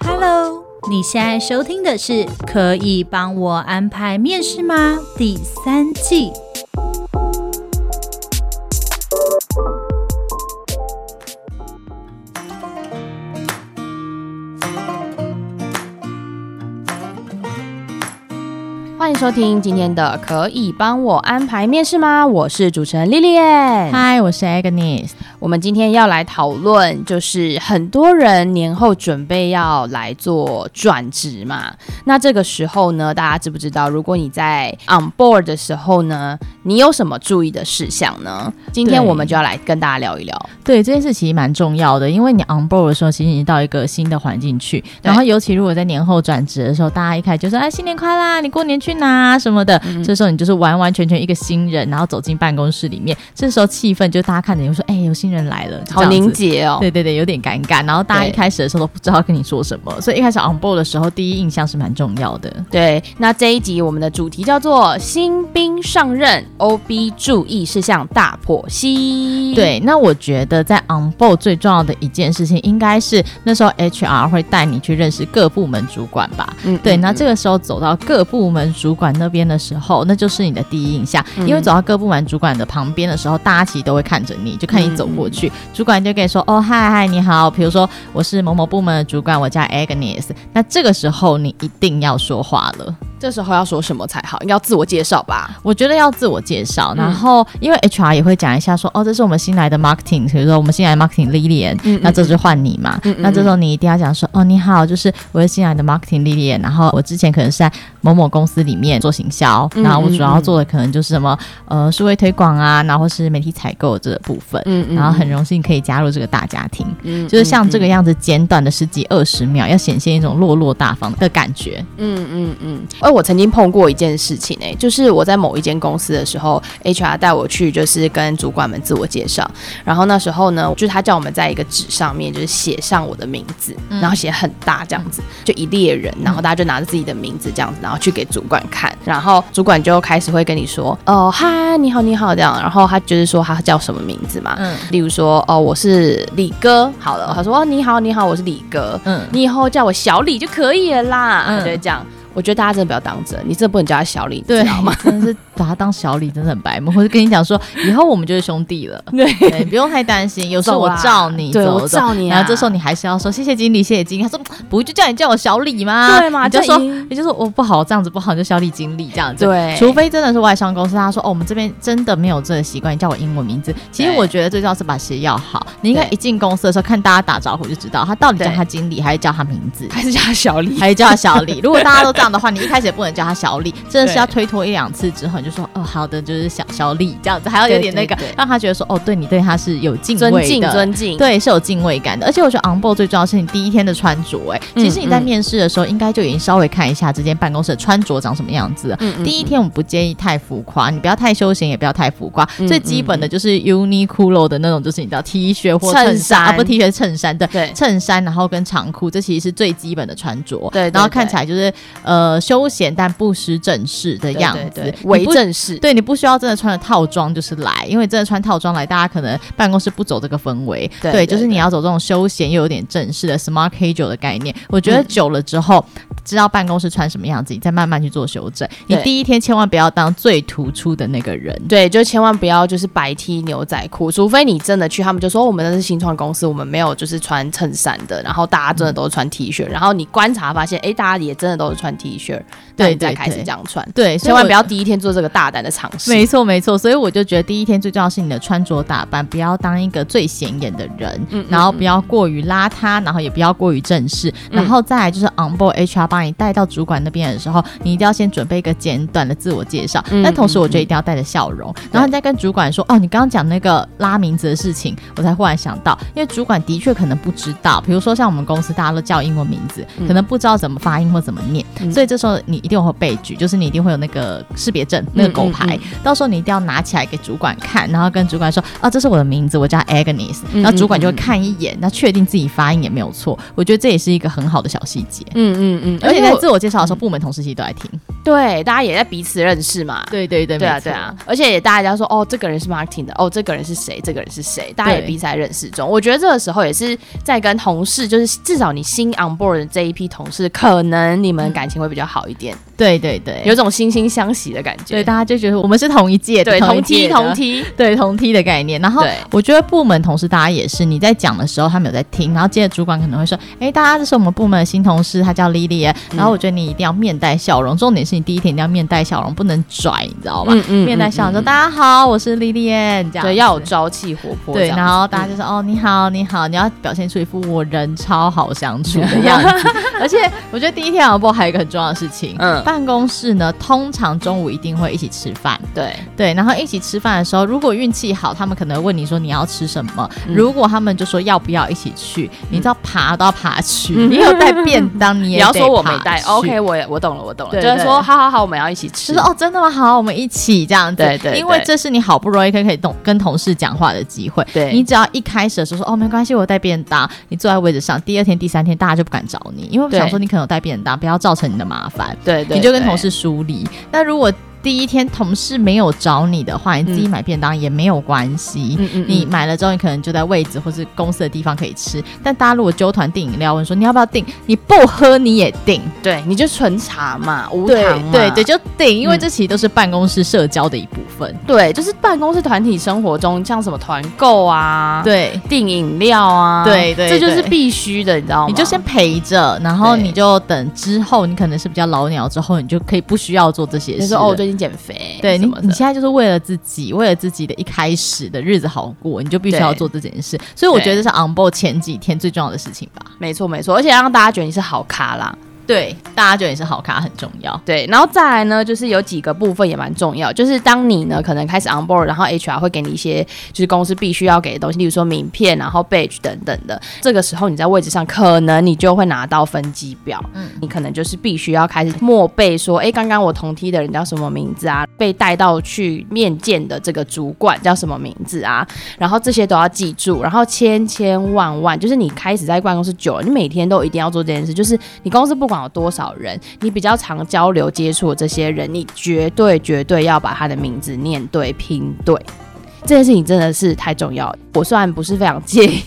Hello，你现在收听的是《可以帮我安排面试吗》第三季。欢迎收听今天的《可以帮我安排面试吗》？我是主持人 Lilian，嗨，我是 Agnes。我们今天要来讨论，就是很多人年后准备要来做转职嘛。那这个时候呢，大家知不知道，如果你在 on board 的时候呢，你有什么注意的事项呢？今天我们就要来跟大家聊一聊。对，这件事其实蛮重要的，因为你 on board 的时候，其实你到一个新的环境去，然后尤其如果在年后转职的时候，大家一开始就说：“哎，新年快乐，你过年去哪？”什么的。嗯、这时候你就是完完全全一个新人，然后走进办公室里面，这时候气氛就大家看着你会说：“哎，有新新人来了。”好凝结哦。对对对，有点尴尬。然后大家一开始的时候都不知道跟你说什么，所以一开始 on board 的时候，第一印象是蛮重要的。对，那这一集我们的主题叫做“新兵上任 OB 注”。意事项大剖析。对，那我觉得在 on board 最重要的一件事情，应该是那时候 HR 会带你去认识各部门主管吧。嗯，对。那这个时候走到各部门主管那边的时候，那就是你的第一印象。因为走到各部门主管的旁边的时候，大家其实都会看着你，就看你走过去，主管就可以说：“哦，嗨嗨，你好。”比如说我是某某部门的主管，我叫 Agnes。那这个时候你一定要说话了。这时候要说什么才好？要自我介绍吧。我觉得要自我介绍，然后因为 HR 也会讲一下说，哦，这是我们新来的 marketing，比如说我们新来的 marketing Lilian，嗯嗯，那这就换你嘛。那这时候你一定要讲说，哦，你好，就是我是新来的 marketing Lilian，然后我之前可能是在某某公司里面做行销，然后我主要做的可能就是什么呃数位推广啊，然后是媒体采购这个部分，然后很荣幸可以加入这个大家庭，嗯，就是像这个样子简短的十几二十秒，要显现一种落落大方的感觉，嗯嗯嗯。而我曾经碰过一件事情哎、欸，就是我在某一间公司的时候，HR 带我去就是跟主管们自我介绍，然后那时候呢，就是他叫我们在一个纸上面就是写上我的名字，嗯、然后写很大这样子，就一列人，然后大家就拿着自己的名字这样子，然后去给主管看，然后主管就开始会跟你说，哦嗨，你好你好这样，然后他就是说他叫什么名字嘛，嗯，例如说哦我是李哥，好了，他说哦你好你好我是李哥，嗯，你以后叫我小李就可以了啦，嗯，就这样。我觉得大家真的不要当真，你真的不能叫他小李，对，知道吗？真的是把他当小李，真的很白目。或者跟你讲说，以后我们就是兄弟了，对，对，不用太担心。有时候我罩你，对，我罩你，然后这时候你还是要说谢谢经理，谢谢经理。他说不就叫你叫我小李吗？对吗？就说也就说我不好这样子不好，你就小李经理这样子。对，除非真的是外商公司，他说哦，我们这边真的没有这个习惯，你叫我英文名字。其实我觉得最重要是把协议要好。你应该一进公司的时候看大家打招呼就知道他到底叫他经理还是叫他名字，还是叫他小李，还是叫他小李。如果大家都这样的话，你一开始也不能叫他小李，真的是要推脱一两次之后，你就说哦，好的，就是小小李这样子，还要有点那个，让他觉得说哦，对你对他是有敬畏的，尊敬，尊敬，对，是有敬畏感的。而且我觉得 on board 最重要是你第一天的穿着，哎，其实你在面试的时候应该就已经稍微看一下这间办公室的穿着长什么样子了。第一天我们不建议太浮夸，你不要太休闲，也不要太浮夸，最基本的就是 Uniqlo 的那种，就是你知道 T 恤或衬衫啊，不 T 恤衬衫，对，衬衫，然后跟长裤，这其实是最基本的穿着，对，然后看起来就是呃休闲但不失正。式的样子，为正式。对，你不需要真的穿着套装就是来，因为真的穿套装来，大家可能办公室不走这个氛围。对，就是你要走这种休闲又有点正式的 smart casual 的概念。我觉得久了之后，嗯、知道办公室穿什么样子，你再慢慢去做修正。你第一天千万不要当最突出的那个人，对，就千万不要就是白 T 牛仔裤，除非你真的去，他们就说我们那是新创公司，我们没有就是穿衬衫的，然后大家真的都是穿 T 恤，嗯、然后你观察发现，哎，大家也真的都是穿 T 恤，对，再开始这样穿。对，千万不要第一天做这个大胆的尝试。没错，没错。所以我就觉得第一天最重要是你的穿着打扮，不要当一个最显眼的人，嗯，然后不要过于邋遢，然后也不要过于正式，嗯、然后再来就是 on board HR 把你带到主管那边的时候，你一定要先准备一个简短的自我介绍。嗯、但同时，我觉得一定要带着笑容。嗯、然后你再跟主管说：“哦，你刚刚讲那个拉名字的事情，我才忽然想到，因为主管的确可能不知道，比如说像我们公司大家都叫英文名字，嗯、可能不知道怎么发音或怎么念，嗯、所以这时候你一定会被举，就是你一定会有那个。”呃，识别证那个狗牌，到时候你一定要拿起来给主管看，然后跟主管说：“啊，这是我的名字，我叫 Agnes。嗯”然后主管就会看一眼，那确定自己发音也没有错。我觉得这也是一个很好的小细节。嗯嗯嗯，而且在自我介绍的时候，部门同事其实都在听。对，大家也在彼此认识嘛。对对对，对啊对啊。而且也大家说，哦，这个人是 marketing 的，哦，这个人是谁？这个人是谁？大家也彼此在认识中。我觉得这个时候也是在跟同事，就是至少你新 on board 的这一批同事，可能你们感情会比较好一点。对对对，有种惺惺相惜的感觉。对，大家就觉得我们是同一届的，对，同梯同梯，对，同梯的概念。然后我觉得部门同事大家也是，你在讲的时候他们有在听，然后接着主管可能会说，哎，大家这是我们部门的新同事，他叫 Lily。然后我觉得你一定要面带笑容，重点是你第一天一定要面带笑容，不能拽，你知道吗？面带笑容说大家好，我是 Lily，这样。对，要有朝气活泼。对，然后大家就说哦，你好，你好，你要表现出一副我人超好相处的 样子。而且我觉得第一天啊，不还有一个很重要的事情，嗯，办公室呢。通常中午一定会一起吃饭，对对，然后一起吃饭的时候，如果运气好，他们可能问你说你要吃什么。嗯、如果他们就说要不要一起去，嗯、你知道爬都要爬去。嗯、你有带便当，你也要说我没带。OK，我也我懂了，我懂了。就是说好好好，我们要一起吃。就是哦，真的吗？好，我们一起这样子。对，对对，因为这是你好不容易可以可以懂跟同事讲话的机会。对，你只要一开始的时候说哦没关系，我带便当，你坐在位置上，第二天、第三天大家就不敢找你，因为我想说你可能有带便当，不要造成你的麻烦。对对，你就跟同事梳理。那如果第一天同事没有找你的话，你自己买便当也没有关系。嗯嗯，你买了之后，你可能就在位置或是公司的地方可以吃。但大家如果揪团订饮料，问说你要不要订，你不喝你也订，对，你就纯茶嘛，无糖嘛，对对对，就订，因为这其实都是办公室社交的一部分。嗯、对，就是办公室团体生活中，像什么团购啊，对，订饮料啊，对对，这就是必须的，你知道吗？你就先陪着，然后你就等之后，你可能是比较老鸟之后，你就可以不需要做这些事。你说哦，最近减肥，对你，你现在就是为了自己，为了自己的一开始的日子好过，你就必须要做这件事。所以我觉得是 on board 前几天最重要的事情吧。没错，没错，而且让大家觉得你是好咖啦。对，大家觉得你是好咖很重要。对，然后再来呢，就是有几个部分也蛮重要，就是当你呢可能开始 on board，然后 HR 会给你一些就是公司必须要给的东西，例如说名片，然后 badge 等等的。这个时候你在位置上，可能你就会拿到分机表，嗯，你可能就是必须要开始默背说，哎，刚刚我同梯的人叫什么名字啊？被带到去面见的这个主管叫什么名字啊？然后这些都要记住，然后千千万万，就是你开始在办公室久了，你每天都一定要做这件事，就是你公司不管。有多少人？你比较常交流接触这些人，你绝对绝对要把他的名字念对、拼对。这件事情真的是太重要。我虽然不是非常介意，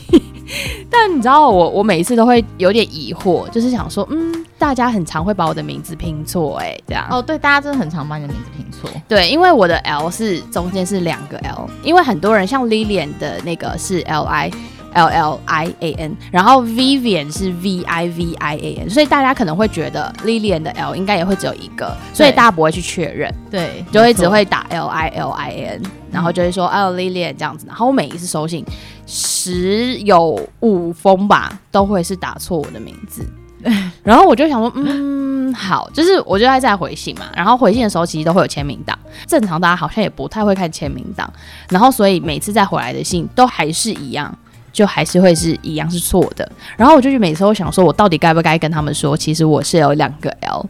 但你知道我，我每一次都会有点疑惑，就是想说，嗯，大家很常会把我的名字拼错，哎，这样。哦，对，大家真的很常把你的名字拼错。对，因为我的 L 是中间是两个 L，因为很多人像 Lilian 的那个是 L I。L L I A N，然后 Vivian 是 V I V I A N，所以大家可能会觉得 Lilian 的 L 应该也会只有一个，所以大家不会去确认，对，就会只会打 L I L I A N，然后就会说哦 Lilian 这样子，然后我每一次收信十有五封吧，都会是打错我的名字，然后我就想说，嗯，好，就是我就在在回信嘛，然后回信的时候其实都会有签名档，正常大家好像也不太会看签名档，然后所以每次再回来的信都还是一样。就还是会是一样是错的，然后我就去每次都想说，我到底该不该跟他们说，其实我是有两个 L，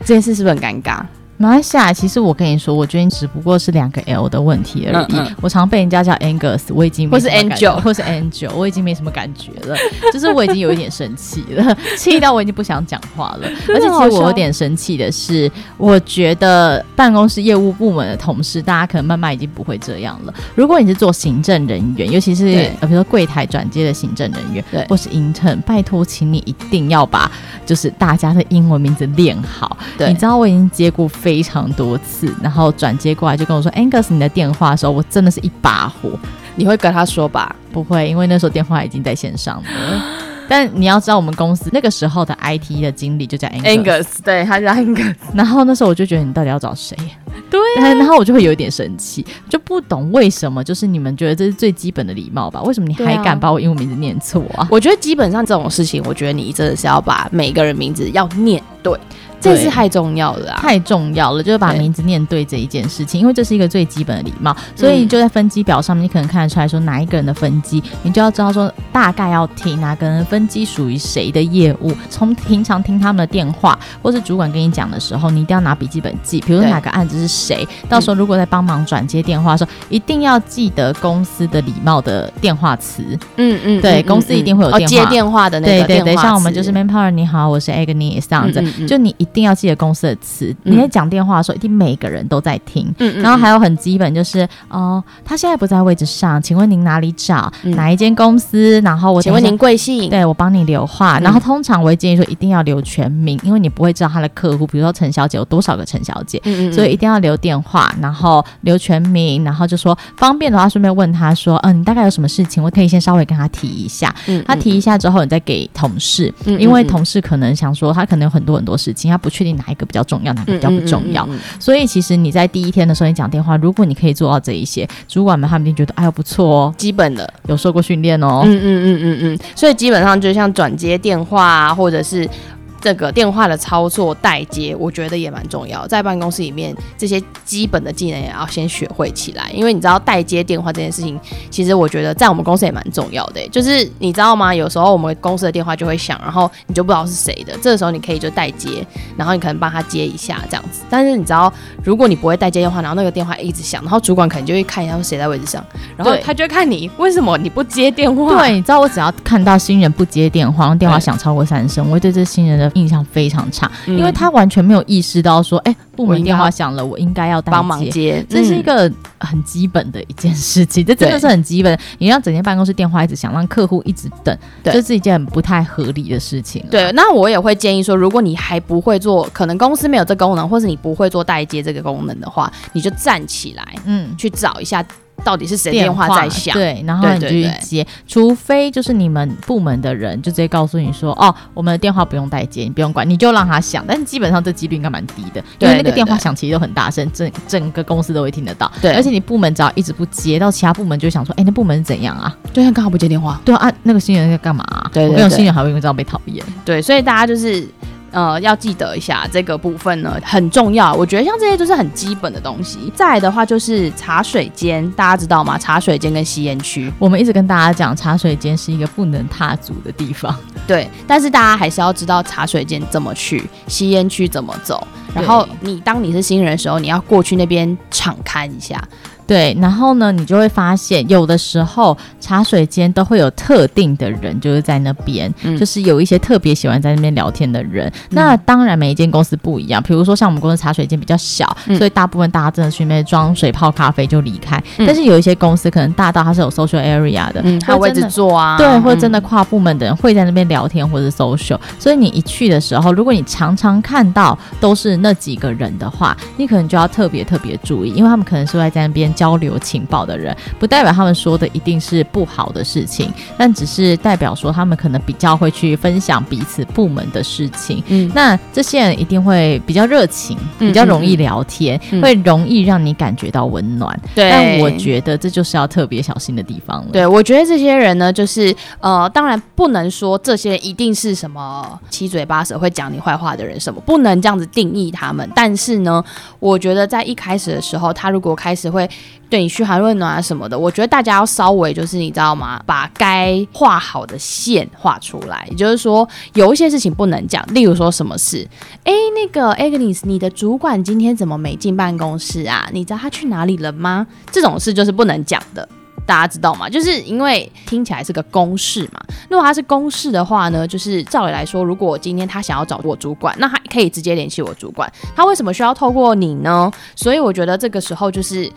这件事是不是很尴尬？没关系啊，其实我跟你说，我觉得你只不过是两个 L 的问题而已。嗯嗯、我常被人家叫 Angus，我已经没什么感觉，或是 Angel，或是 Angel，我已经没什么感觉了。就是我已经有一点生气了，气到我已经不想讲话了。而且其实我有点生气的是，我觉得办公室业务部门的同事，大家可能慢慢已经不会这样了。如果你是做行政人员，尤其是呃，比如说柜台转接的行政人员，对，或是 intern，拜托，请你一定要把就是大家的英文名字练好。对，你知道我已经接过。非常多次，然后转接过来就跟我说：“Angus，你的电话的时候，我真的是一把火。”你会跟他说吧？不会，因为那时候电话已经在线上了。但你要知道，我们公司那个时候的 IT 的经理就叫 Angus，, Angus 对，他叫 Angus。然后那时候我就觉得，你到底要找谁？对、啊，然后我就会有一点生气，就不懂为什么，就是你们觉得这是最基本的礼貌吧？为什么你还敢把我英文名字念错啊？我觉得基本上这种事情，我觉得你真的是要把每个人名字要念对。这是太重要了，啊，太重要了，就是把名字念对这一件事情，因为这是一个最基本的礼貌。所以就在分机表上面，你可能看得出来说哪一个人的分机，你就要知道说大概要听哪个人分机属于谁的业务。从平常听他们的电话，或是主管跟你讲的时候，你一定要拿笔记本记，比如说哪个案子是谁。到时候如果在帮忙转接电话的时候，一定要记得公司的礼貌的电话词。嗯嗯，对，公司一定会有电话，接电话的那个电话。对对对，像我们就是 Manpower，你好，我是 Agnes 这样子。就你一定要记得公司的词。嗯你在讲电话的时候，一定每个人都在听。嗯嗯然后还有很基本就是哦，他现在不在位置上，请问您哪里找？嗯哪一间公司？然后我请问您贵姓？对我帮你留话。嗯然后通常我会建议说，一定要留全名，因为你不会知道他的客户，比如说陈小姐有多少个陈小姐。嗯所以一定要留电话，然后留全名，然后就说方便的话，顺便问他说，嗯，你大概有什么事情，我可以先稍微跟他提一下。嗯他提一下之后，你再给同事，嗯因为同事可能想说，他可能有很多很多事情，他不确定哪一个比较重要，哪个比较不重要。嗯嗯嗯所以其实你在第一天的时候，你讲电话，如果你可以做到这一些，主管们他们一定觉得，哎呦不错哦，基本的，有受过训练哦。嗯嗯嗯嗯嗯，所以基本上就像转接电话啊，或者是。这个电话的操作代接，我觉得也蛮重要。在办公室里面，这些基本的技能也要先学会起来。因为你知道代接电话这件事情，其实我觉得在我们公司也蛮重要的。就是你知道吗？有时候我们公司的电话就会响，然后你就不知道是谁的。这个时候你可以就代接，然后你可能帮他接一下这样子。但是你知道，如果你不会代接电话，然后那个电话一直响，然后主管可能就会看一下谁在位置上，然后他就会看你为什么你不接电话。对，你知道我只要看到新人不接电话，然后电话响超过三声，我会对这新人的印象非常差，嗯因为他完全没有意识到说，哎、部门电话响了，我应该要帮忙接。这是一嗯个很基本的一件事情，这真的是很基本。你让整间办公室电话一直响，让客户一直等，对这是一件很不太合理的事情。对，，那我也会建议说，如果你还不会做，可能公司没有这功能，或是你不会做代接这个功能的话，你就站起来嗯。去找一下到底是谁电话在响。对，然后你就去对对对接，除非就是你们部门的人就直接告诉你说，哦，我们的电话不用代接，你不用管，你就让他响。但是基本上这几率应该蛮低的，因为那个对对电话响其实都很大声，整整个公司都会听得到。对而且你部门只要一直不接，到其他部门就想说，哎，那部门是怎样啊？就像刚好不接电话。对啊，那个新人在干嘛、啊？对对对我跟你讲新人还会因为这样被讨厌。对，所以大家就是呃要记得一下这个部分呢很重要。我觉得像这些就是很基本的东西。再来的话就是茶水间，大家知道吗？茶水间跟吸烟区。我们一直跟大家讲，茶水间是一个不能踏足的地方。对，但是大家还是要知道茶水间怎么去，吸烟区怎么走。然后你当你是新人的时候，你要过去那边敞开一下。对，然后呢，你就会发现，有的时候茶水间都会有特定的人，就是在那边，嗯。就是有一些特别喜欢在那边聊天的人。那当然，每一间公司不一样，比如说像我们公司茶水间比较小，嗯。所以大部分大家真的去那边装水泡咖啡就离开。嗯。但是有一些公司可能大到它是有 social area 的，嗯，还有位置坐啊，对，或者真的嗯跨部门的人会在那边聊天或者 social，所以你一去的时候，如果你常常看到都是那几个人的话，你可能就要特别特别注意，因为他们可能是会在那边交流情报的人，不代表他们说的一定是不好的事情，但只是代表说他们可能比较会去分享彼此部门的事情。嗯，那这些人一定会比较热情，嗯比较容易聊天，嗯会容易让你感觉到温暖。对。但我觉得这就是要特别小心的地方了。对，我觉得这些人呢，就是呃，当然不能说这些人一定是什么七嘴八舌会讲你坏话的人，什么不能这样子定义他们。但是呢，我觉得在一开始的时候，他如果开始会对你嘘寒问暖啊什么的，我觉得大家要稍微就是你知道吗？把该画好的线画出来，也就是说有一些事情不能讲，例如说什么事，哎，那个 Agnes，你的主管今天怎么没进办公室啊？你知道他去哪里了吗？这种事就是不能讲的。大家知道吗？就是因为听起来是个公事嘛。如果他是公事的话呢，就是照理来说，如果今天他想要找我主管，那他可以直接联系我主管。他为什么需要透过你呢？所以我觉得这个时候就是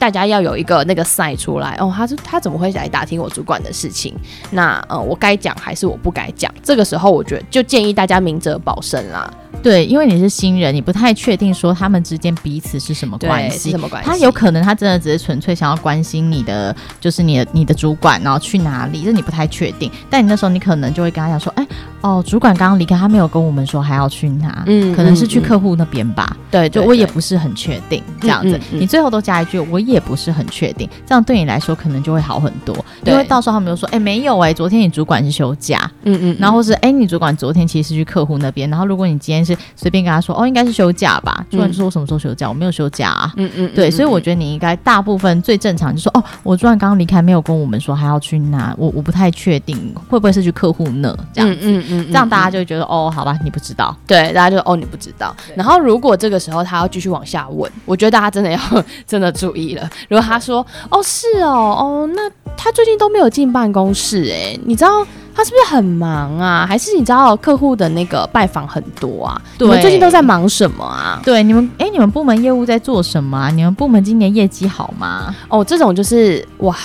大家要有一个那个赛出来哦，他是他怎么会来打听我主管的事情？那呃，我该讲还是我不该讲？这个时候我觉得就建议大家明哲保身啦。对，因为你是新人，你不太确定说他们之间彼此是什么关系什。么关系？他有可能他真的只是纯粹想要关心你的，就是你的你的主管，然后去哪里，这你不太确定。但你那时候你可能就会跟他讲说，哎，哦，主管刚刚离开，他没有跟我们说还要去哪，嗯可能是去客户那边吧。对，就我也不是很确定这样子，嗯嗯嗯你最后都加一句我也不是很确定，这样对你来说可能就会好很多。因为到时候他们就说，哎，没有哎、昨天你主管是休假，嗯嗯，然后或是哎，你主管昨天其实是去客户那边，然后如果你今天是随便跟他说，哦，应该是休假吧，主管就说我什么时候休假，我没有休假啊。嗯嗯，对，所以我觉得你应该大部分最正常就是说，哦，我昨晚刚刚离开，没有跟我们说还要去哪，我我不太确定会不会是去客户那这样，嗯嗯这样大家就会觉得，哦，好吧，你不知道。对，大家就哦，你不知道。然后如果这个时候他要继续往下问，我觉得大家真的要 真的注意了。如果他说哦是哦哦，那他最近都没有进办公室哎，你知道他是不是很忙啊？还是你知道客户的那个拜访很多啊？对，你们最近都在忙什么啊？对，你们哎，你们部门业务在做什么啊？你们部门今年业绩好吗？哦，这种就是哇。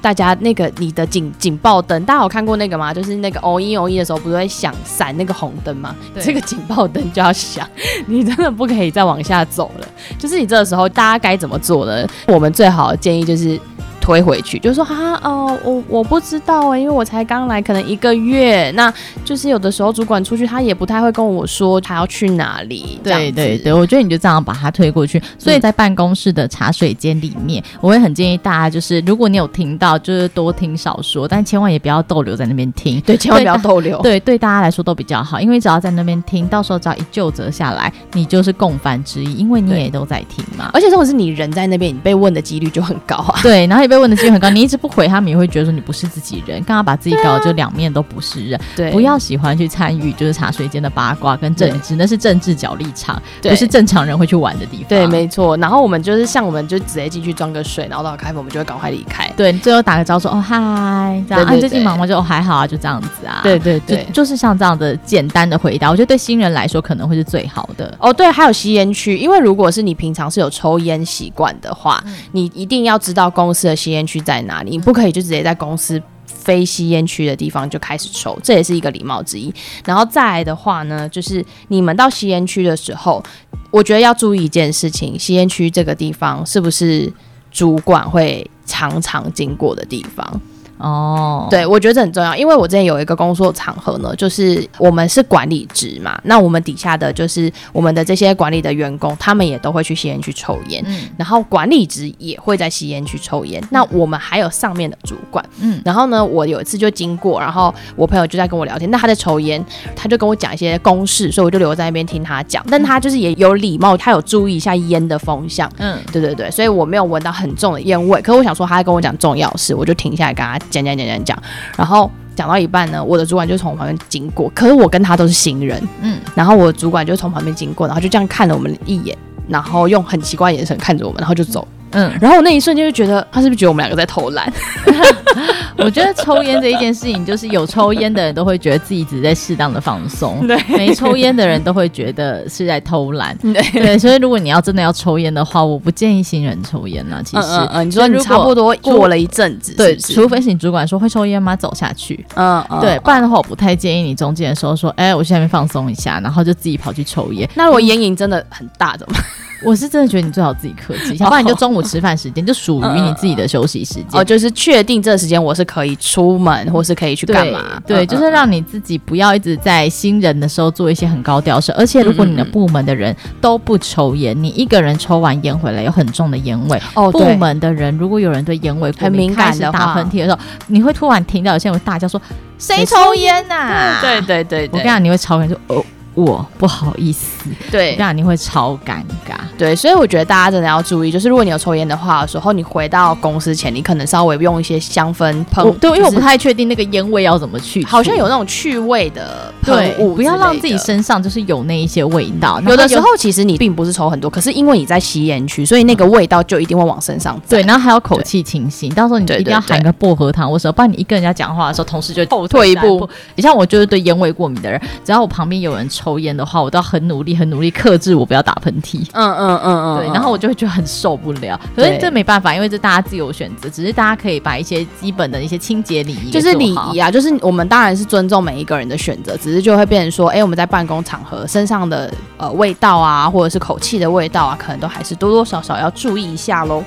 大家那个你的警警报灯，大家有看过那个吗？就是那个哦一哦一的时候，不是会响闪那个红灯吗？这个警报灯就要响，你真的不可以再往下走了。就是你这个时候，大家该怎么做呢？我们最好的建议就是。推回去，就是说哈哦，我我不知道哎，因为我才刚来，可能一个月，那就是有的时候主管出去，他也不太会跟我说他要去哪里。对对对，我觉得你就这样把他推过去。所以在办公室的茶水间里面，嗯、我会很建议大家，就是如果你有听到，就是多听少说，但千万也不要逗留在那边听。对，千万不要逗留。对，对大家来说都比较好，因为只要在那边听，到时候只要一就责下来，你就是共犯之一，因为你也都在听嘛。而且如果是你人在那边，你被问的几率就很高啊。对，然后也被问的几率很高，你一直不回，他们也会觉得说你不是自己人，刚刚把自己搞的就两面都不是人。对，不要喜欢去参与就是茶水间的八卦跟政治，那是政治角力场，不是正常人会去玩的地方。对，没错。然后我们就是像我们就直接进去装个水，然后到开门我们就会赶快离开。对，最后打个招呼说哦嗨，这样啊最近忙吗？就哦还好啊，就这样子啊。对对对，就是像这样的简单的回答，我觉得对新人来说可能会是最好的。哦对，还有吸烟区，因为如果是你平常是有抽烟习惯的话，你一定要知道公司的吸烟区在哪里，你不可以就直接在公司非吸烟区的地方就开始抽，这也是一个礼貌之一。然后再来的话呢，就是你们到吸烟区的时候，我觉得要注意一件事情：吸烟区这个地方是不是主管会常常经过的地方？哦，oh. 对，我觉得这很重要，因为我之前有一个工作场合呢，就是我们是管理职嘛，那我们底下的就是我们的这些管理的员工，他们也都会去吸烟去抽烟，嗯，然后管理职也会在吸烟区抽烟，嗯、那我们还有上面的主管，嗯，然后呢，我有一次就经过，然后我朋友就在跟我聊天，那他在抽烟，他就跟我讲一些公事，所以我就留在那边听他讲，但他就是也有礼貌，他有注意一下烟的风向，嗯，对对对，所以我没有闻到很重的烟味，可是我想说他在跟我讲重要事，我就停下来跟他。讲讲讲讲讲，然后讲到一半呢，我的主管就从我旁边经过，可是我跟他都是新人，嗯，然后我主管就从旁边经过，然后就这样看了我们一眼，然后用很奇怪的眼神看着我们，然后就走。嗯，然后我那一瞬间就觉得他是不是觉得我们两个在偷懒？我觉得抽烟这一件事情，就是有抽烟的人都会觉得自己只在适当的放松，对，没抽烟的人都会觉得是在偷懒，对，对。所以如果你要真的要抽烟的话，我不建议新人抽烟啊。其实，嗯，嗯，你说你差不多过了一阵子，对，除非是你主管说会抽烟吗？走下去，嗯，嗯对，不然的话我不太建议你中间的时候说，哎，我去下面放松一下，然后就自己跑去抽烟。那如果烟瘾真的很大，怎么办？我是真的觉得你最好自己克制一下，不然你就中午吃饭时间就属于你自己的休息时间。哦，就是确定这个时间我是可以出门，或是可以去干嘛？对，就是让你自己不要一直在新人的时候做一些很高调的事。而且如果你的部门的人都不抽烟，你一个人抽完烟回来有很重的烟味。哦，部门的人如果有人对烟味很敏感的打喷嚏的时候，你会突然听到有些人会大叫说：“谁抽烟呐？”对对对，我跟你讲，你会超感就哦。我不好意思，对，这样你会超尴尬，对，所以我觉得大家真的要注意，就是如果你有抽烟的话的时候，你回到公司前，你可能稍微用一些香氛喷，对，因为我不太确定那个烟味要怎么去，好像有那种去味的喷雾，不要让自己身上就是有那一些味道。有的时候其实你并不是抽很多，可是因为你在吸烟区，所以那个味道就一定会往身上。对，然后还有口气清新，到时候你一定要含个薄荷糖，或者不然你一跟人家讲话的时候，同事就后退一步。你像我就是对烟味过敏的人，只要我旁边有人抽烟的话，我都要。很努力，很努力克制我不要打喷嚏。嗯嗯嗯嗯，对，然后我就会觉得很受不了。可是这没办法，因为这大家自由选择，只是大家可以把一些基本的一些清洁礼仪，就是礼仪啊，就是我们当然是尊重每一个人的选择，只是就会变成说，哎，我们在办公场合身上的呃味道啊，或者是口气的味道啊，可能都还是多多少少要注意一下喽。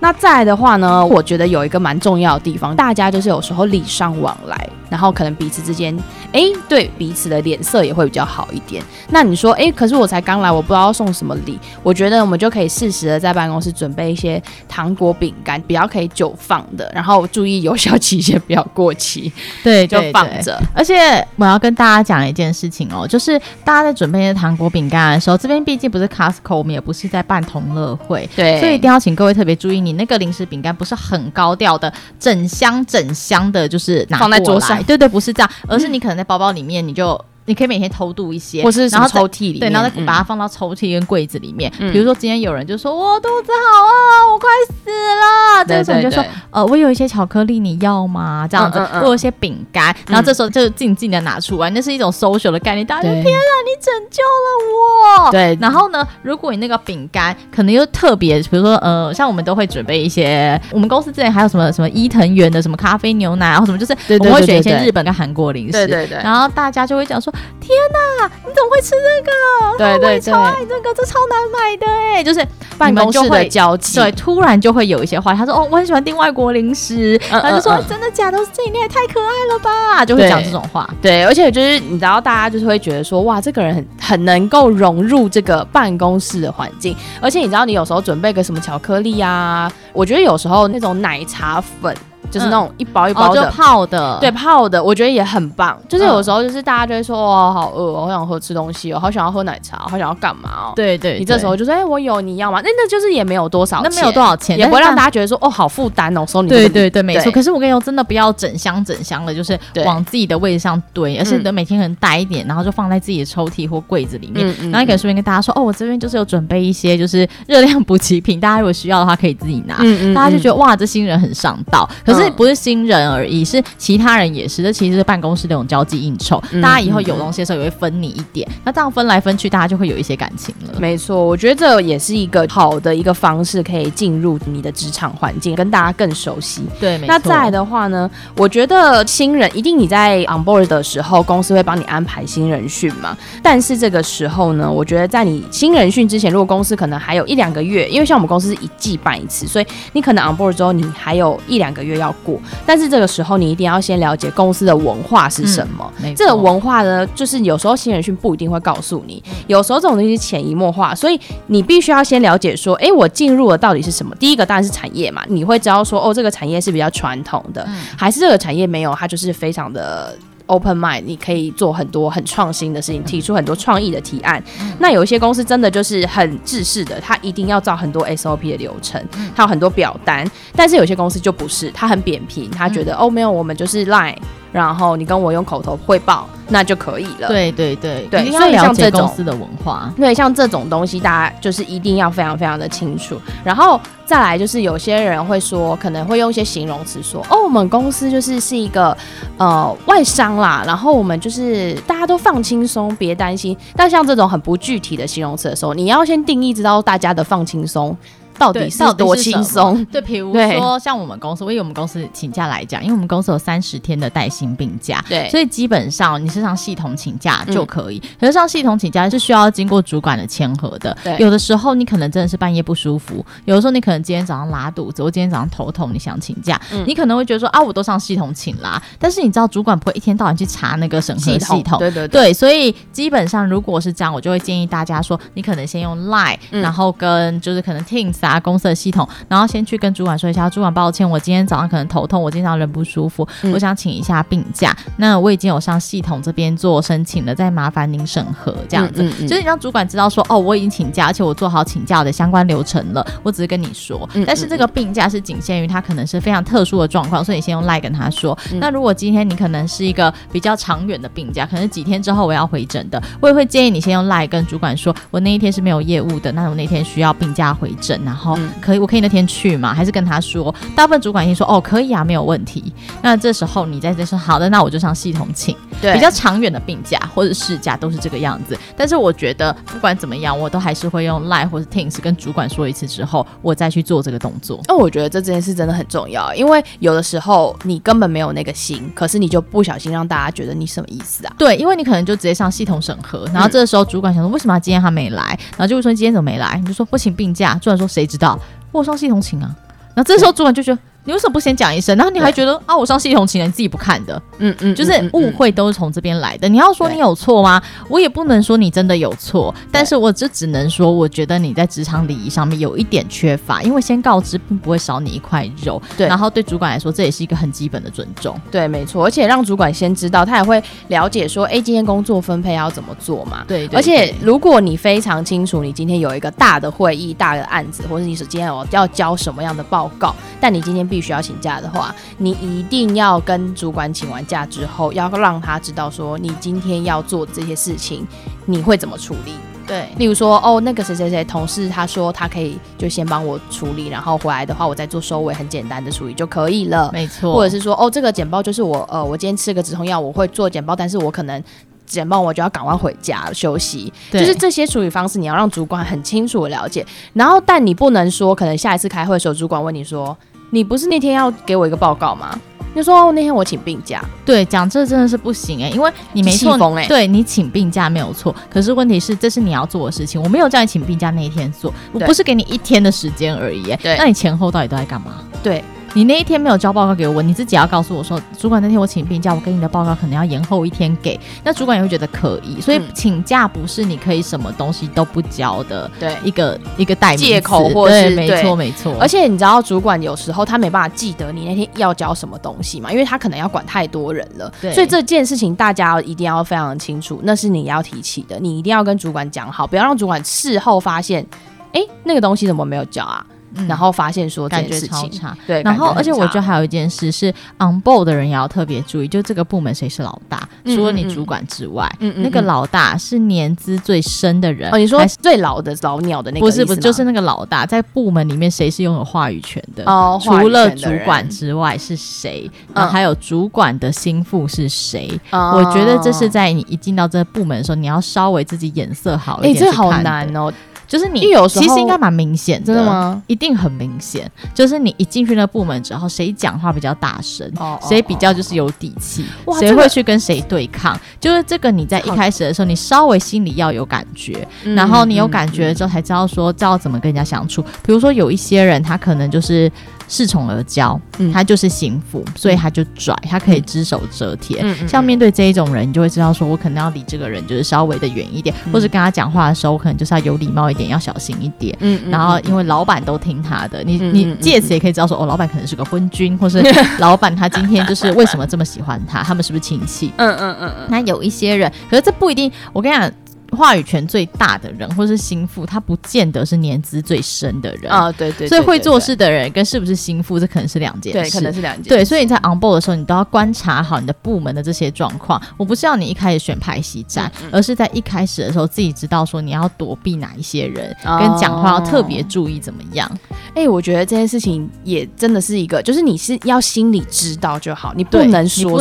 那再来的话呢，我觉得有一个蛮重要的地方，大家就是有时候礼尚往来，然后可能彼此之间，哎，对彼此的脸色也会比较好一点。那你说，哎，可是我才刚来，我不知道要送什么礼。我觉得我们就可以适时的在办公室准备一些糖果、饼干，比较可以久放的，然后注意有效期限不要过期。对，就放着。而且我要跟大家讲一件事情哦，就是大家在准备一些糖果、饼干的时候，这边毕竟不是 Costco，我们也不是在办同乐会，对，所以一定要请各位特别注意。你那个零食饼干不是很高调的，整箱整箱的，就是拿放在桌上。对对，不是这样，而是你可能在包包里面，你就你可以每天偷渡一些，或是然后抽屉里面，对，然后再把它放到抽屉跟柜子里面。嗯、比如说今天有人就说我肚子好饿，我快死了，这个时候你就说呃，我有一些巧克力，你要吗？这样子，嗯嗯嗯、我有一些饼干，然后这时候就静静的拿出来，那是一种 social 的概念。大家就天啊，你拯救了我！对，然后呢，如果你那个饼干可能又特别，比如说呃，像我们都会准备一些，我们公司之前还有什么什么伊藤园的什么咖啡牛奶，然后什么就是我们会选一些日本跟韩国零食，对对对，然后大家就会讲说，天哪，你怎么会吃这个？对对对，超爱这个，这超难买的哎，就是办公室的交集，对，突然就会有一些话，他说哦，我很喜欢订外国零食，然后就说真的假的？这里面也太可爱了吧，就会讲这种话，对，而且就是你知道，大家就是会觉得说，哇，这个人很很能够融入这个办公室的环境，而且你知道，你有时候准备个什么巧克力啊，我觉得有时候那种奶茶粉。就是那种一包一包的、嗯哦、泡的，对泡的，我觉得也很棒。就是有时候就是大家就会说，哦，好饿，我好想喝吃东西哦，好想要喝奶茶，好想要干嘛哦？对，对对，你这时候就说，哎、欸，我有，你要吗？那那就是也没有多少钱，那没有多少钱，也不会让大家觉得说，哦，好负担哦，收你。对对对，没错。可是我跟你说，真的不要整箱整箱的，就是往自己的位置上堆，而是你每天可能带一点，然后就放在自己的抽屉或柜子里面。嗯嗯、然后你可以顺便跟大家说，哦，我这边就是有准备一些就是热量补给品，大家如果需要的话可以自己拿。嗯嗯、大家就觉得哇，这新人很上道。可是不是新人。而已，是其他人也是，这其实是办公室那种交际应酬，嗯、大家以后有东西的时候也会分你一点，嗯、那这样分来分去，大家就会有一些感情了。没错，我觉得这也是一个好的一个方式，可以进入你的职场环境，跟大家更熟悉。对，没错。那再来的话呢，我觉得新人一定你在 on board 的时候，公司会帮你安排新人训嘛。但是这个时候呢，我觉得在你新人训之前，如果公司可能还有一两个月，因为像我们公司是一季办一次，所以你可能 on board 之后，你还有一两个月要过，但是。这个时候，你一定要先了解公司的文化是什么。嗯、这个文化呢，就是有时候新人训不一定会告诉你，有时候这种东西是潜移默化，所以你必须要先了解说，哎，我进入的到底是什么？第一个当然是产业嘛，你会知道说，哦，这个产业是比较传统的，嗯、还是这个产业没有，它就是非常的。Open mind，你可以做很多很创新的事情，提出很多创意的提案。嗯、那有一些公司真的就是很制式的，它一定要照很多 SOP 的流程，它有很多表单。但是有些公司就不是，它很扁平，他觉得、嗯、哦没有，我们就是 Line，然后你跟我用口头汇报。那就可以了。对对对对，所以像这种公司的文化，对，像这种东西，大家就是一定要非常非常的清楚。然后再来就是有些人会说，可能会用一些形容词说，哦，我们公司就是是一个呃外商啦，然后我们就是大家都放轻松，别担心。但像这种很不具体的形容词的时候，你要先定义知道大家的放轻松。到底是多轻松？对，比如说像我们公司，我以我们公司请假来讲，因为我们公司有三十天的带薪病假，对，所以基本上你是上系统请假就可以。可是上系统请假是需要经过主管的签合的。对，有的时候你可能真的是半夜不舒服，有的时候你可能今天早上拉肚子，或今天早上头痛，你想请假，你可能会觉得说啊，我都上系统请啦。但是你知道主管不会一天到晚去查那个审核系统，对对对，所以基本上如果是这样，我就会建议大家说，你可能先用 Line，然后跟就是可能 Teams 啊。公司的系统，然后先去跟主管说一下，主管抱歉，我今天早上可能头痛，我经常人不舒服，嗯、我想请一下病假。那我已经有上系统这边做申请了，再麻烦您审核这样子。嗯嗯嗯、就是你让主管知道说，哦，我已经请假，而且我做好请假的相关流程了。我只是跟你说，但是这个病假是仅限于他可能是非常特殊的状况，所以你先用 LINE 跟他说。嗯、那如果今天你可能是一个比较长远的病假，可能几天之后我要回诊的，我也会建议你先用 LINE 跟主管说，我那一天是没有业务的，那我那天需要病假回诊，然后可以，我可以那天去吗？还是跟他说？大部分主管已经说哦，可以啊，没有问题。那这时候你在这说好的，那我就上系统请。对，比较长远的病假或者事假都是这个样子。但是我觉得不管怎么样，我都还是会用 Line 或者 Teams 跟主管说一次之后，我再去做这个动作。那我觉得这件事真的很重要，因为有的时候你根本没有那个心，可是你就不小心让大家觉得你什么意思啊？对，因为你可能就直接上系统审核，然后这个时候主管想说为什么今天他没来，然后就会说今天怎么没来？你就说不请病假，主管说谁知道？我双系统请啊，然后这时候主管就觉得。你为什么不先讲一声？然后你还觉得啊，我上系统请人，你自己不看的，嗯嗯，就是误会都是从这边来的。你要说你有错吗？我也不能说你真的有错，但是我这只能说，我觉得你在职场礼仪上面有一点缺乏，因为先告知并不会少你一块肉。对，然后对主管来说，这也是一个很基本的尊重。对，没错，而且让主管先知道，他也会了解说，哎，今天工作分配要怎么做嘛？对，对，对，而且如果你非常清楚，你今天有一个大的会议、大的案子，或者你是今天我要交什么样的报告，但你今天必必须要请假的话，你一定要跟主管请完假之后，要让他知道说你今天要做这些事情，你会怎么处理。对，例如说，哦，那个谁谁谁同事他说他可以就先帮我处理，然后回来的话我再做收尾，很简单的处理就可以了。没错，或者是说，哦，这个简报就是我，呃，我今天吃个止痛药，我会做简报，但是我可能简报我就要赶快回家休息。对，就是这些处理方式，你要让主管很清楚的了解。然后，但你不能说，可能下一次开会的时候，主管问你说，你不是那天要给我一个报告吗？就说、哦、那天我请病假，对，讲这真的是不行哎、欸，因为你没错，对你请病假没有错，可是问题是这是你要做的事情，我没有叫你请病假那一天做，我不是给你一天的时间而已、欸，对，那你前后到底都在干嘛？对。你那一天没有交报告给我，你自己要告诉我说，主管那天我请病假，我给你的报告可能要延后一天给，那主管也会觉得可以，所以请假不是你可以什么东西都不交的，对，一个一个代借口或是没错没错，而且你知道主管有时候他没办法记得你那天要交什么东西嘛，因为他可能要管太多人了，对，所以这件事情大家一定要非常清楚，那是你要提起的，你一定要跟主管讲好，不要让主管事后发现，哎，那个东西怎么没有交啊？然后发现说这件事情感觉超差，对，然后而且我觉得还有一件事是 on board 的人也要特别注意，就这个部门谁是老大，嗯、除了你主管之外，那个老大是年资最深的人。哦，你说最老的老鸟的那个不是不是，就是那个老大在部门里面谁是拥有话语权的？哦，除了主管之外是谁？然后还有主管的心腹是谁？嗯、我觉得这是在你一进到这个部门的时候，你要稍微自己眼色好一点。哎，这好难哦。就是你，有时候其实应该蛮明显的，真的吗？一定很明显。就是你一进去那个部门之后，谁讲话比较大声，谁比较就是有底气，谁会去跟谁对抗，就是这个你在一开始的时候，你稍微心里要有感觉，然后你有感觉之后才知道说知道怎么跟人家相处。比如说有一些人，他可能就是。恃宠而骄，嗯、他就是心腹，所以他就拽，他可以只手遮天。嗯、像面对这一种人，你就会知道说，我可能要离这个人就是稍微的远一点，嗯、或者跟他讲话的时候，我可能就是要有礼貌一点，要小心一点。嗯，然后因为老板都听他的，你你借此也可以知道说，哦，老板可能是个昏君，或是老板他今天就是为什么这么喜欢他，他们是不是亲戚？嗯嗯嗯嗯。那有一些人，可是这不一定。我跟你讲。话语权最大的人，或是心腹，他不见得是年资最深的人啊。对对，所以会做事的人跟是不是心腹，这可能是两件事。对，可能是两件事。对，所以你在 on board 的时候，你都要观察好你的部门的这些状况。我不是要你一开始选排挤战，而是在一开始的时候自己知道说你要躲避哪一些人，跟讲话要特别注意怎么样。哎，我觉得这件事情也真的是一个，就是你是要心里知道就好，你不能说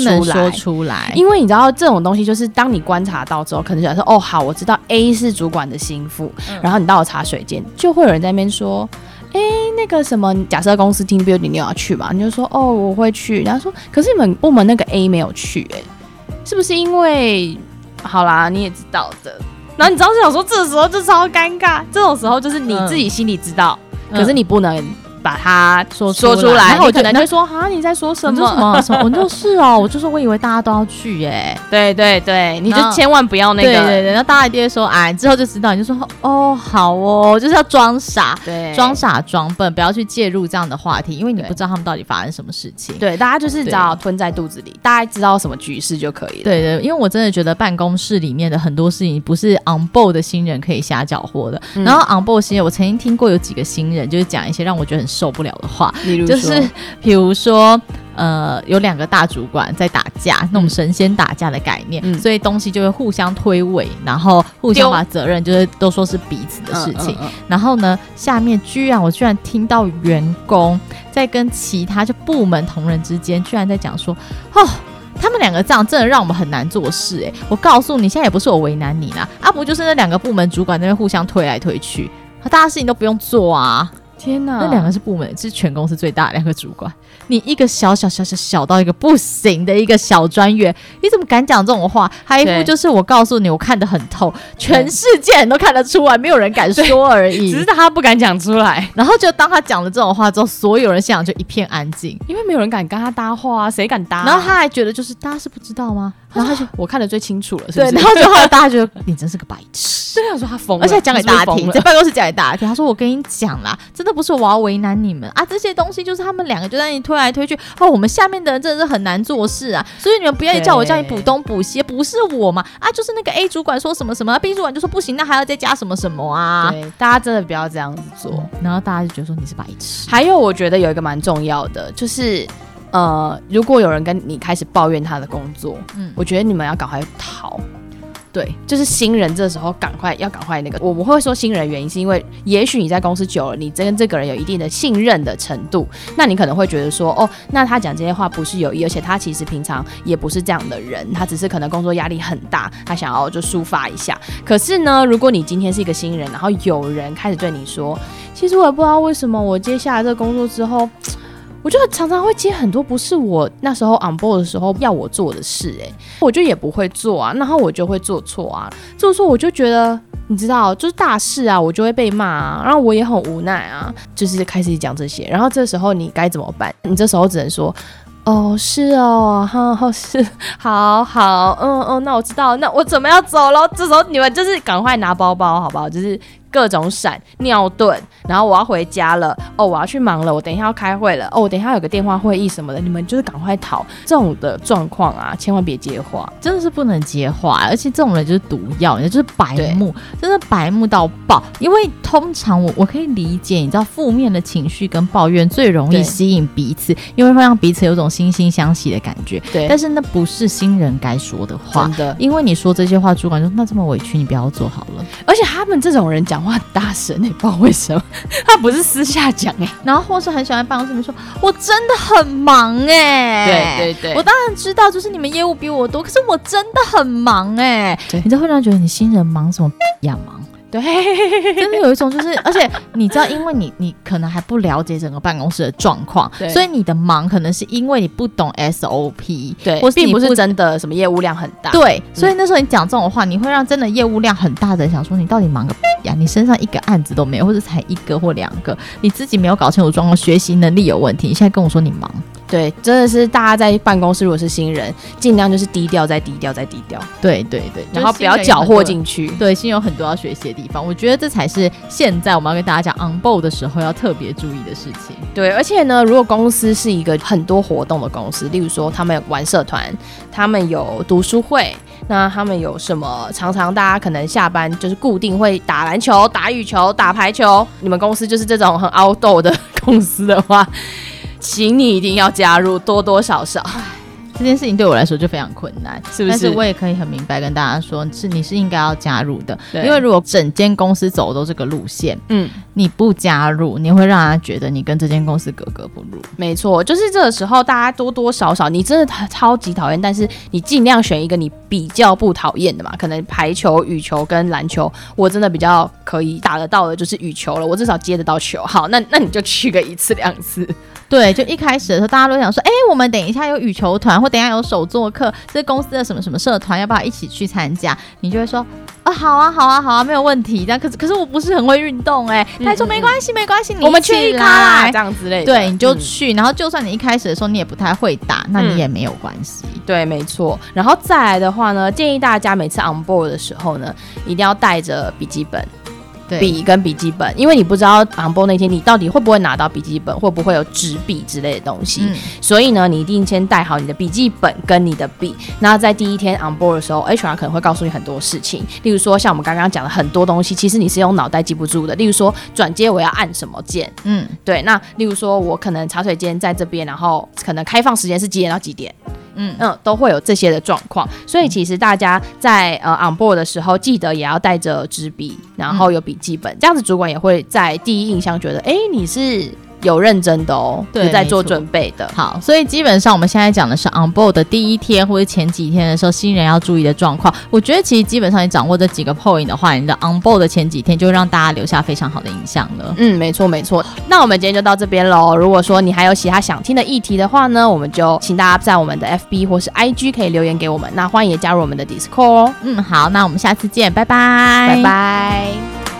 出来，因为你知道这种东西，就是当你观察到之后，可能想说哦，好，我知道 A 是主管的心腹，嗯、然后你到了茶水间，就会有人在那边说，哎，那个什么，假设公司 team building 你要去嘛，你就说哦，我会去。然后说，可是你们部门那个 A 没有去，哎，是不是因为？好啦，你也知道的。然后你知道，是想说，这时候就超尴尬。这种时候就是你自己心里知道，嗯、可是你不能。把它说说出来，然后我可能就会说啊，你在说什么？什么？我就是哦，我就说我以为大家都要去耶。对对对，你就千万不要那个。对对对，然后大家一定会说，哎，之后就知道，你就说哦，好哦，就是要装傻，对，装傻装笨，不要去介入这样的话题，因为你不知道他们到底发生什么事情。对，大家就是只要吞在肚子里，大家知道什么局势就可以了。对对，因为我真的觉得办公室里面的很多事情不是 on board 的新人可以瞎搅和的。然后 on board 新人，我曾经听过有几个新人就是讲一些让我觉得很。受不了的话，就是 比如说，呃，有两个大主管在打架，那种神仙打架的概念，嗯、所以东西就会互相推诿，然后互相把责任就是都说是彼此的事情。嗯嗯嗯、然后呢，下面居然我居然听到员工在跟其他就部门同仁之间，居然在讲说，哦，他们两个这样真的让我们很难做事。哎，我告诉你，现在也不是我为难你啦，啊，不就是那两个部门主管在那边互相推来推去，大家事情都不用做啊。天哪，那两个是部门，是全公司最大的两个主管。你一个小小小小小到一个不行的一个小专员，你怎么敢讲这种话？还一副就是我告诉你，我看得很透，全世界人都看得出来，没有人敢说而已。只是他不敢讲出来。然后就当他讲了这种话之后，所有人现场就一片安静，因为没有人敢跟他搭话啊，谁敢搭？然后他还觉得就是大家是不知道吗？然后他就我看的最清楚了，是不是？对，然后就后来大家觉得 你真是个白痴。对，他说他疯了，而且讲给大家听，在办公室讲给大家听。他说我跟你讲啦，真的。不是我要为难你们啊，这些东西就是他们两个就在那里推来推去，哦，我们下面的人真的是很难做事啊，所以你们不愿意叫我叫你补东补西，不是我嘛？啊，就是那个 A 主管说什么什么，B 主管就说不行，那还要再加什么什么啊？对，大家真的不要这样子做，嗯、然后大家就觉得说你是白痴。还有，我觉得有一个蛮重要的，就是呃，如果有人跟你开始抱怨他的工作，嗯，我觉得你们要赶快逃。对，就是新人这时候赶快要赶快那个，我们会说新人原因是因为，也许你在公司久了，你跟这个人有一定的信任的程度，那你可能会觉得说，哦，那他讲这些话不是有意，而且他其实平常也不是这样的人，他只是可能工作压力很大，他想要就抒发一下。可是呢，如果你今天是一个新人，然后有人开始对你说，其实我也不知道为什么我接下来这个工作之后。我就常常会接很多不是我那时候 on board 的时候要我做的事，欸，哎，我就也不会做啊，然后我就会做错啊，做错我就觉得，你知道，就是大事啊，我就会被骂啊，然后我也很无奈啊，就是开始讲这些，然后这时候你该怎么办？你这时候只能说，哦，是哦，好，是，好好，嗯嗯，那我知道，那我准备要走了？这时候你们就是赶快拿包包，好不好？就是。各种闪尿遁，然后我要回家了哦，我要去忙了，我等一下要开会了哦，我等一下有个电话会议什么的，你们就是赶快逃。这种的状况啊，千万别接话，真的是不能接话，而且这种人就是毒药，也就是白目，真的白目到爆。因为通常我我可以理解，你知道负面的情绪跟抱怨最容易吸引彼此，因为会让彼此有种惺惺相惜的感觉。对，但是那不是新人该说的话，真的。因为你说这些话，主管说那这么委屈，你不要做好了。而且他们这种人讲话很大声，你不知道为什么，他不是私下讲哎，然后或是很喜欢办公室里面说，我真的很忙哎，对对对，我当然知道，就是你们业务比我多，可是我真的很忙哎，你这会让人觉得你新人忙什么？呀忙？对，真的有一种就是，而且你知道，因为你你可能还不了解整个办公室的状况，所以你的忙可能是因为你不懂 SOP，对，或并不是真的什么业务量很大，对，所以那时候你讲这种话，你会让真的业务量很大的人想说，你到底忙个屁呀？你身上一个案子都没有，或者才一个或两个，你自己没有搞清楚状况，学习能力有问题，你现在跟我说你忙。对，真的是大家在办公室，如果是新人，尽量就是低调，再低调，再低调。对对对，然后不要搅和进去。对，新有很多要学习的地方，我觉得这才是现在我们要跟大家讲 on board 的时候要特别注意的事情。对，而且呢，如果公司是一个很多活动的公司，例如说他们玩社团，他们有读书会，那他们有什么？常常大家可能下班就是固定会打篮球、打羽球、打排球。你们公司就是这种很 outdoor 的公司的话。请你一定要加入，多多少少。这件事情对我来说就非常困难，是不是？但是我也可以很明白跟大家说，是你是应该要加入的，因为如果整间公司走的都这个路线，嗯，你不加入，你会让人家觉得你跟这间公司格格不入。没错，就是这个时候，大家多多少少，你真的超级讨厌，但是你尽量选一个你比较不讨厌的嘛。可能排球、羽球跟篮球，我真的比较可以打得到的，就是羽球了，我至少接得到球。好，那那你就去个一次两次。对，就一开始的时候，大家都想说，哎，我们等一下有羽球团，或等一下有手作课，这公司的什么什么社团，要不要一起去参加？你就会说，啊，好啊，好啊，好啊，没有问题。但可是，可是我不是很会运动，哎，他说没关系，没关系，你我们去啦，这样之类的。对，你就去，然后就算你一开始的时候你也不太会打，那你也没有关系。对，没错。然后再来的话呢，建议大家每次 on board 的时候呢，一定要带着笔记本。笔跟笔记本，因为你不知道 on board 那天你到底会不会拿到笔记本，会不会有纸笔之类的东西，嗯、所以呢，你一定先带好你的笔记本跟你的笔。那在第一天 on board 的时候，HR 可能会告诉你很多事情，例如说像我们刚刚讲的很多东西，其实你是用脑袋记不住的。例如说转接我要按什么键，嗯，对。那例如说我可能茶水间在这边，然后可能开放时间是几点到几点。嗯嗯，都会有这些的状况，所以其实大家在呃 on board 的时候，记得也要带着纸笔，然后有笔记本，嗯、这样子主管也会在第一印象觉得，哎，你是。有认真的哦，对，在做准备的。好，所以基本上我们现在讲的是 on board 的第一天或者前几天的时候，新人要注意的状况。我觉得其实基本上你掌握这几个 point 的话，你的 on board 的前几天就会让大家留下非常好的印象了。嗯，没错没错。那我们今天就到这边喽。如果说你还有其他想听的议题的话呢，我们就请大家在我们的 FB 或是 IG 可以留言给我们。那欢迎也加入我们的 Discord 哦。嗯，好，那我们下次见，拜拜，拜拜。